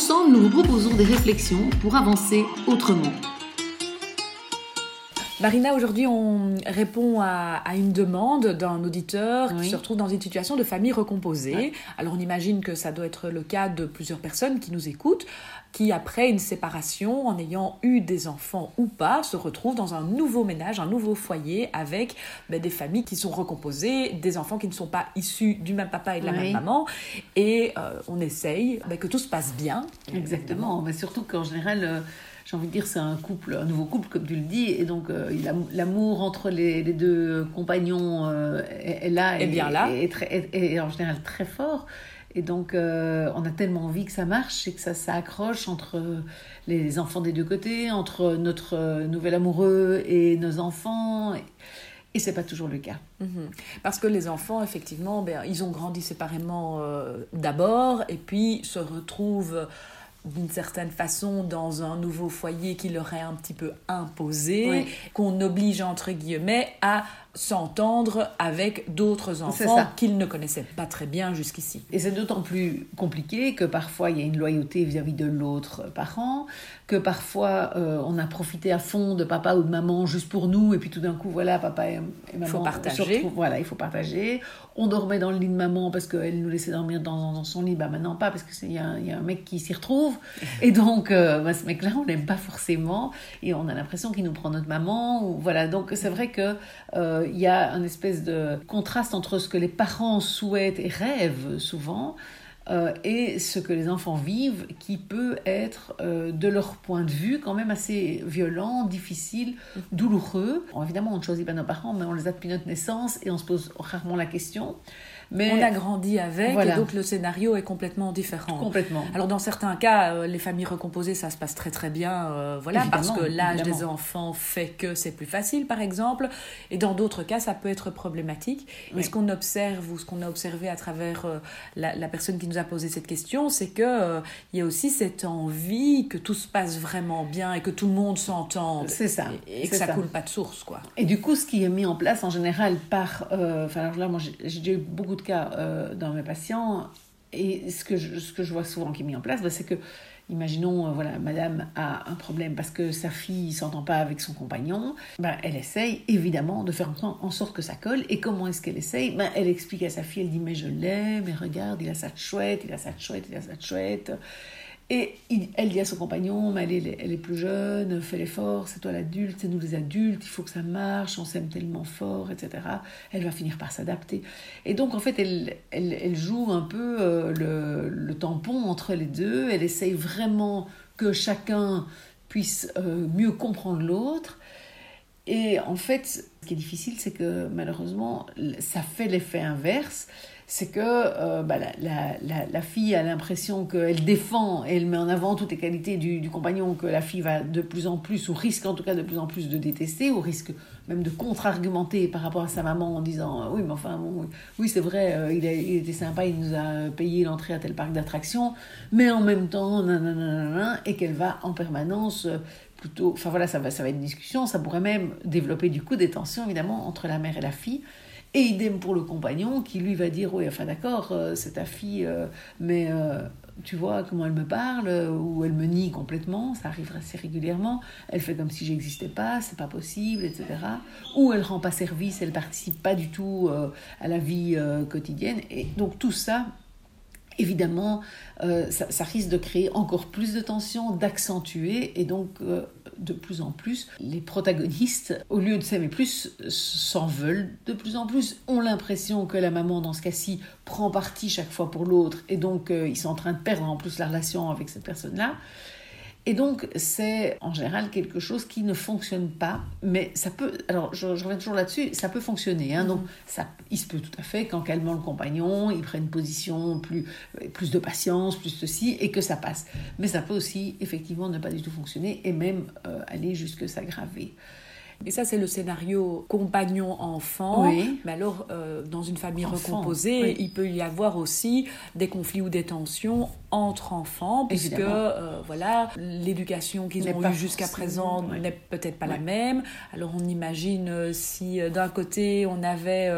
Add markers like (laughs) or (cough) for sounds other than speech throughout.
Ensemble, nous vous proposons des réflexions pour avancer autrement. Marina, aujourd'hui, on répond à, une demande d'un auditeur qui se retrouve dans une situation de famille recomposée. Alors, on imagine que ça doit être le cas de plusieurs personnes qui nous écoutent, qui, après une séparation, en ayant eu des enfants ou pas, se retrouvent dans un nouveau ménage, un nouveau foyer avec ben, des familles qui sont recomposées, des enfants qui ne sont pas issus du même papa et de la même maman. Et euh, on essaye ben, que tout se passe bien. Exactement, mais surtout qu'en général... Euh, j'ai envie de dire, c'est un couple, un nouveau couple, comme tu le dis, et donc euh, l'amour entre les, deux compagnons euh, est, là, et, bien là, et, en général très fort. Et donc, euh, on a tellement envie que ça marche et que ça s'accroche entre les enfants des deux côtés, entre notre nouvel amoureux et nos enfants. Et, et c'est pas toujours le cas. Mhm. Parce que les enfants, effectivement, ben, ils ont grandi séparément d'abord et puis se retrouvent d'une certaine façon dans un nouveau foyer qui leur est un petit peu imposé, qu'on oblige entre guillemets à s'entendre avec d'autres enfants qu'ils ne connaissaient pas très bien jusqu'ici. Et c'est d'autant plus compliqué que parfois il y a une loyauté vis-à-vis de l'autre parent, que parfois euh, on a profité à fond de papa ou de maman juste pour nous, et puis tout d'un coup, voilà, papa et, maman faut partager. voilà, il faut partager. On dormait dans le lit de maman parce qu'elle nous laissait dormir dans, son lit, bah maintenant pas, parce qu'il y, a un mec qui s'y retrouve. (laughs) Et donc, euh, bah, ce mec-là, on l'aime pas forcément, et on a l'impression qu'il nous prend notre maman. Ou, voilà, donc c'est vrai que... Euh, il y a un espèce de contraste entre ce que les parents souhaitent et rêvent souvent euh, et ce que les enfants vivent qui peut être euh, de leur point de vue quand même assez violent, difficile, douloureux. évidemment, on ne choisit pas nos parents, mais on les a depuis notre naissance et on se pose rarement la question on a grandi avec, et donc le scénario est complètement différent. Complètement. Alors dans certains cas, euh, les familles recomposées, ça se passe très très bien, euh, voilà, parce que l'âge des enfants fait que c'est plus facile, par exemple. Et dans d'autres cas, ça peut être problématique. Et ce qu'on observe ou ce qu'on a observé à travers euh, la, personne qui nous a posé cette question, c'est que il y a aussi cette envie que tout se passe vraiment bien et que tout le monde s'entende. C'est ça. Et, que ça, coule pas de source, quoi. Et du coup, ce qui est mis en place en général par, enfin là, moi j'ai eu beaucoup de cas euh, dans mes patients. Et ce que je, ce que je vois souvent qui est mis en place, bah, c'est que, imaginons, euh, voilà, madame a un problème parce que sa fille s'entend pas avec son compagnon, bah, elle essaye évidemment de faire en sorte que ça colle. Et comment est-ce qu'elle essaye? Bah, Elle explique à sa fille, elle dit Mais je l'aime, mais regarde, il a de chouette, il a de chouette, il a de chouette. Et elle dit à son compagnon, mais elle est, plus jeune, fais l'effort, c'est toi l'adulte, c'est nous les adultes, il faut que ça marche, on s'aime tellement fort, etc. Elle va finir par s'adapter. Et donc, en fait, elle, joue un peu euh, le, le, tampon entre les deux. Elle essaye vraiment que chacun puisse euh, mieux comprendre l'autre. Et en fait, ce qui est difficile, c'est que malheureusement, ça fait l'effet inverse c'est que euh, bah, la, fille a l'impression qu'elle défend elle met en avant toutes les qualités du, compagnon que la fille va de plus en plus, ou risque en tout cas de plus en plus de détester, ou risque même de contre-argumenter par rapport à sa maman en disant oui mais enfin oui, c'est vrai euh, il, était sympa il nous a payé l'entrée à tel parc d'attractions mais en même temps et qu'elle va en permanence euh, plutôt enfin voilà ça va ça va être une discussion ça pourrait même développer du coup des tensions évidemment entre la mère et la fille et idem pour le compagnon qui lui va dire Oui, enfin d'accord, euh, c'est ta fille, euh, mais euh, tu vois comment elle me parle, ou elle me nie complètement, ça arrive assez régulièrement. Elle fait comme si j'existais pas, c'est pas possible, etc. Ou elle rend pas service, elle participe pas du tout à la vie quotidienne. Et donc tout ça, évidemment, ça, risque de créer encore plus de tensions, d'accentuer, et donc de plus en plus, les protagonistes, au lieu de s'aimer plus, s'en veulent de plus en plus, ont l'impression que la maman, dans ce cas-ci, prend parti chaque fois pour l'autre, et donc euh, ils sont en train de perdre en plus la relation avec cette personne-là. Et donc, c'est en général quelque chose qui ne fonctionne pas, mais ça peut, alors je, reviens toujours là-dessus, ça peut fonctionner. Hein, Donc, ça, il se peut tout à fait qu'en calmant le compagnon, il prenne une position plus, plus de patience, plus ceci, et que ça passe. Mais ça peut aussi, effectivement, ne pas du tout fonctionner et même euh, aller jusque s'aggraver. Et ça, c'est le scénario compagnon-enfant. Mais alors, euh, dans une famille recomposée, il peut y avoir aussi des conflits ou des tensions entre enfants, puisque euh, voilà, l'éducation qu'ils ont eue jusqu'à présent n'est peut-être pas la même. Alors on imagine euh, si d'un côté on avait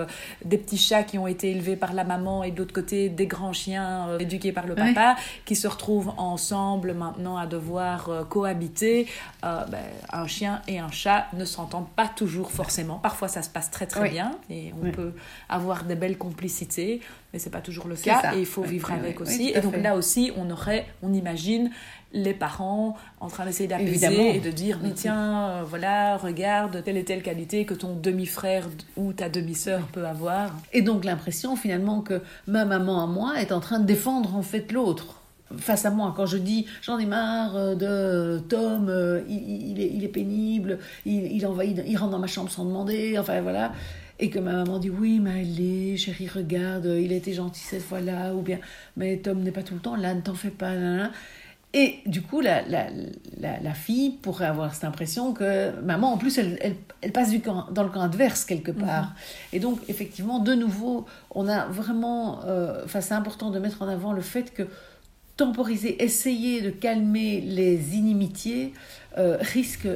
des petits chats qui ont été élevés par la maman et de l'autre côté des grands chiens éduqués par le papa, qui se retrouvent ensemble maintenant à devoir cohabiter, ben, un chien et un chat ne s'entendent pas toujours forcément. Parfois, ça se passe très très bien et on peut avoir des belles complicités, mais c'est pas toujours le cas et il faut vivre avec aussi. et donc là aussi, on aurait, on imagine les parents en train d'essayer d'apaiser et de dire mais tiens euh, voilà regarde telle et telle qualité que ton demi-frère ou ta demi-sœur peut avoir et donc l'impression finalement que ma maman à moi est en train de défendre en fait l'autre face à moi. Quand je dis j'en ai marre euh, de Tom, euh, il, est, pénible, il, envahit, il rentre dans ma chambre sans demander, enfin voilà. Et que ma maman dit oui, mais allez, chérie, regarde, il a été gentil cette fois-là, ou bien mais Tom n'est pas tout le temps là, ne t'en fais pas. Et du coup, la, la, la, fille pourrait avoir cette impression que maman, en plus, elle, elle, passe du camp, dans le camp adverse quelque part. Mhm. Et donc, effectivement, de nouveau, on a vraiment, euh, enfin, c'est important de mettre en avant le fait que temporiser, essayer de calmer les inimitiés euh, risque,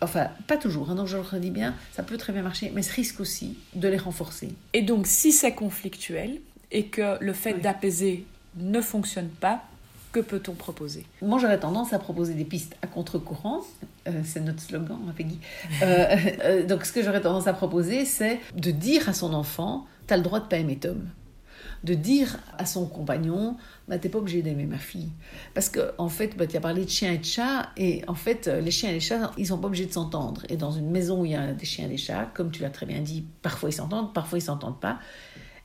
enfin pas toujours, hein, donc je le redis bien, ça peut très bien marcher, mais ce risque aussi de les renforcer. Et donc si c'est conflictuel et que le fait d'apaiser ne fonctionne pas, que peut-on proposer? Moi, j'aurais tendance à proposer des pistes à contre-courant. Euh, c'est notre slogan, hein, Peggy. (laughs) Euh, donc, ce que j'aurais tendance à proposer, c'est de dire à son enfant Tu as le droit de pas aimer Tom de dire à son compagnon bah, T'es pas obligé d'aimer ma fille. Parce qu'en en fait, bah, tu as parlé de chiens et de chats, et en fait, les chiens et les chats, ils sont pas obligés de s'entendre. Et dans une maison où il y a des chiens et des chats, comme tu l'as très bien dit, parfois ils s'entendent, parfois ils s'entendent pas.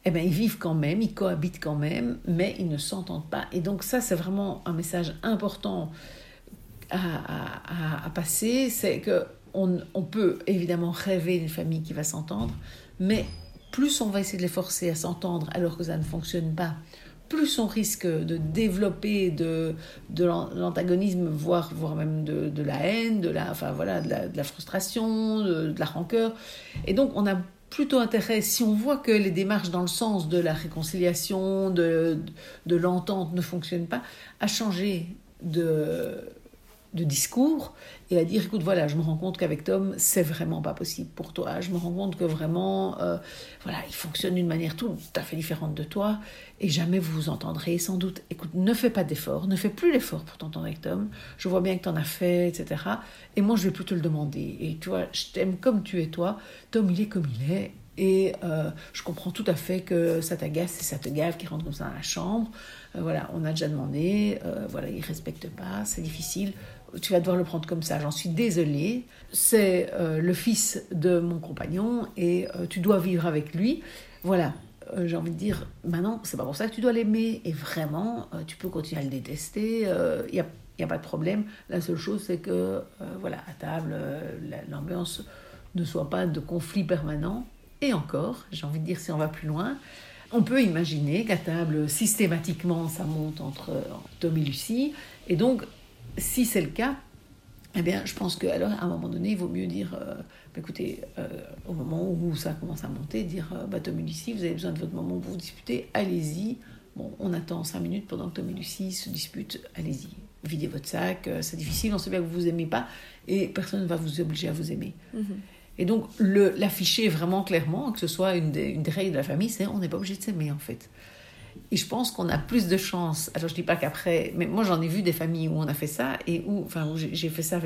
Eh bien, ils vivent quand même, ils cohabitent quand même, mais ils ne s'entendent pas. Et donc ça, c'est vraiment un message important à, passer, c'est que on, on, peut évidemment rêver d'une famille qui va s'entendre, mais plus on va essayer de les forcer à s'entendre alors que ça ne fonctionne pas, plus on risque de développer de, l'antagonisme, voire, voire même de, la haine, de la, enfin, voilà, de, la, frustration, de, la rancœur. Et donc on a plutôt intérêt, si on voit que les démarches dans le sens de la réconciliation, de l'entente ne fonctionnent pas, à changer de de discours et à dire écoute voilà je me rends compte qu'avec Tom c'est vraiment pas possible pour toi. Je me rends compte que vraiment euh, voilà il fonctionne d'une manière tout à fait différente de toi et jamais vous vous entendrez sans doute. Écoute ne fais pas d'effort ne fais plus l'effort pour t'entendre avec Tom. Je vois bien que tu en as fait etc et moi je vais plus te le demander. Et tu vois je t'aime comme tu es toi. Tom il est comme il est. Et euh, je comprends tout à fait que ça t'agace et ça te gave qu'il rentre comme ça dans la chambre. Euh, voilà, on a déjà demandé, voilà, il respecte pas, c'est difficile tu vas devoir le prendre comme ça, j'en suis désolée. C'est euh, le fils de mon compagnon et euh, tu dois vivre avec lui. Voilà, euh, j'ai envie de dire, maintenant, c'est pas pour ça que tu dois l'aimer. Et vraiment, tu peux continuer à le détester, il n'y a, a, pas de problème. La seule chose, c'est que, voilà, à table, l'ambiance ne soit pas de conflit permanent. Et encore, j'ai envie de dire, si on va plus loin, on peut imaginer qu'à table, systématiquement, ça monte entre Tom et Lucie. Et donc, si c'est le cas, eh bien, je pense qu'à un moment donné, il vaut mieux dire, euh, bah, écoutez, euh, au moment où ça commence à monter, dire, euh, bah, Tom et Lucie, vous avez besoin de votre moment pour vous disputer, allez-y. Bon, on attend cinq minutes pendant que Tom et Lucie se disputent, allez-y. Videz votre sac, c'est difficile, on sait bien que vous vous aimez pas, et personne ne va vous obliger à vous aimer. Mm-hmm. Et donc, l'afficher vraiment clairement, que ce soit une des, une des règles de la famille, c'est on n'est pas obligé de s'aimer, en fait. Et je pense qu'on a plus de chance. Alors je dis pas qu'après, mais moi j'en ai vu des familles où on a fait ça et où, enfin, où j'ai fait ça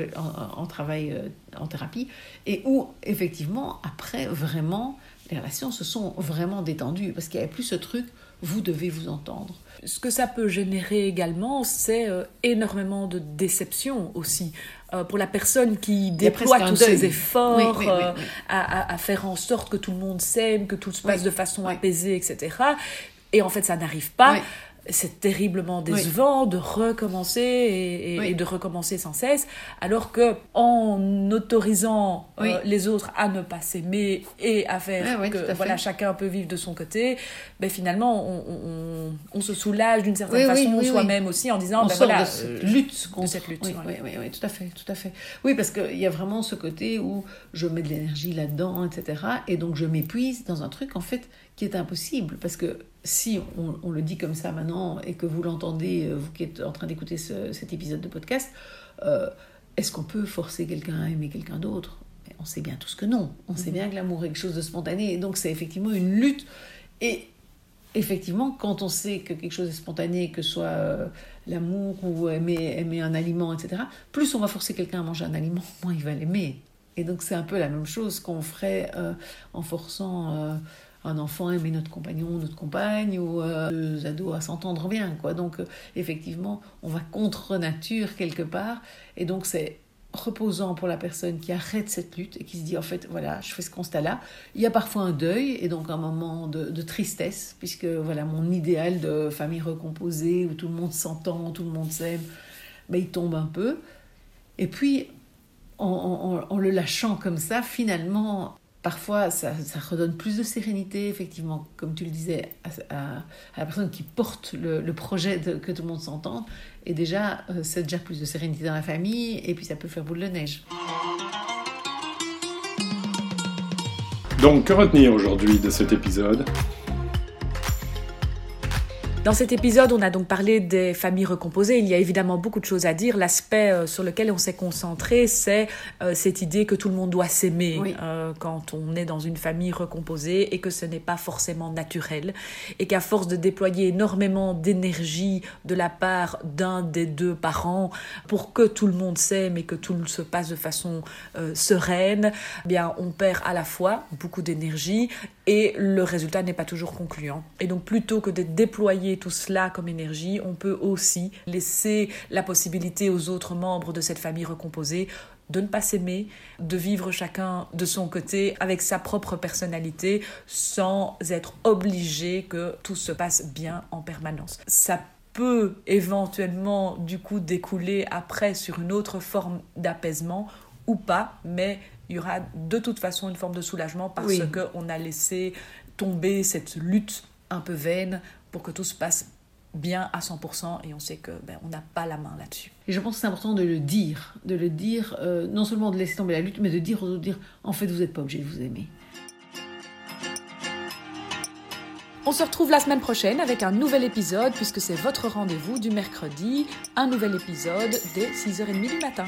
en, travail euh, en thérapie et où effectivement après vraiment les relations se sont vraiment détendues parce qu'il n'y avait plus ce truc vous devez vous entendre. Ce que ça peut générer également, c'est euh, énormément de déception aussi. Euh, pour la personne qui déploie tous ses efforts à, à, faire en sorte que tout le monde s'aime, que tout se passe de façon apaisée, etc et en fait ça n'arrive pas, c'est terriblement décevant de recommencer et, de recommencer sans cesse, alors que en autorisant euh, les autres à ne pas s'aimer et à faire que voilà chacun peut vivre de son côté, ben finalement on, on, se soulage d'une certaine façon soi-même aussi en disant on ben voilà de cette lutte contre cette lutte. Oui, oui, tout à fait, tout à fait. Oui, parce qu'il y a vraiment ce côté où je mets de l'énergie là-dedans, etc. Et donc je m'épuise dans un truc en fait qui est impossible parce que si on, le dit comme ça maintenant et que vous l'entendez, euh, vous qui êtes en train d'écouter cet épisode de podcast, euh, est-ce qu'on peut forcer quelqu'un à aimer quelqu'un d'autre? On sait bien tous que non. On sait mhm. bien que l'amour est quelque chose de spontané. Et donc c'est effectivement une lutte. Et effectivement, quand on sait que quelque chose est spontané, que ce soit euh, l'amour ou aimer, aimer un aliment, etc., plus on va forcer quelqu'un à manger un aliment, (laughs) moins il va l'aimer. Et donc c'est un peu la même chose qu'on ferait en forçant un enfant aimer notre compagnon, notre compagne, ou euh, deux ados à s'entendre bien. Quoi. Donc, euh, effectivement, on va contre nature quelque part. Et donc, c'est reposant pour la personne qui arrête cette lutte et qui se dit, en fait, voilà, je fais ce constat-là. Il y a parfois un deuil et donc un moment de, tristesse, puisque, voilà, mon idéal de famille recomposée, où tout le monde s'entend, tout le monde s'aime, ben, il tombe un peu. Et puis, en, le lâchant comme ça, finalement, parfois, ça, redonne plus de sérénité, effectivement, comme tu le disais, à, la personne qui porte le, projet que tout le monde s'entende. Et déjà, euh, c'est déjà plus de sérénité dans la famille, et puis ça peut faire boule de neige. Donc, que retenir aujourd'hui de cet épisode? Dans cet épisode, on a donc parlé des familles recomposées. Il y a évidemment beaucoup de choses à dire. L'aspect euh, sur lequel on s'est concentré, c'est euh, cette idée que tout le monde doit s'aimer euh, quand on est dans une famille recomposée et que ce n'est pas forcément naturel. Et qu'à force de déployer énormément d'énergie de la part d'un des deux parents pour que tout le monde s'aime et que tout se passe de façon sereine, eh bien on perd à la fois beaucoup d'énergie et le résultat n'est pas toujours concluant. Et donc plutôt que de déployer tout cela comme énergie, on peut aussi laisser la possibilité aux autres membres de cette famille recomposée de ne pas s'aimer, de vivre chacun de son côté avec sa propre personnalité sans être obligé que tout se passe bien en permanence. Ça peut éventuellement du coup découler après sur une autre forme d'apaisement ou pas, mais il y aura de toute façon une forme de soulagement parce qu'on a laissé tomber cette lutte un peu vaine pour que tout se passe bien à 100% et on sait que ben, on n'a pas la main là-dessus. Et je pense que c'est important de le dire, de le dire, euh, non seulement de laisser tomber la lutte, mais de dire aux autres, dire, en fait, vous n'êtes pas obligé de vous aimer. On se retrouve la semaine prochaine avec un nouvel épisode, puisque c'est votre rendez-vous du mercredi, un nouvel épisode dès 6h30 du matin.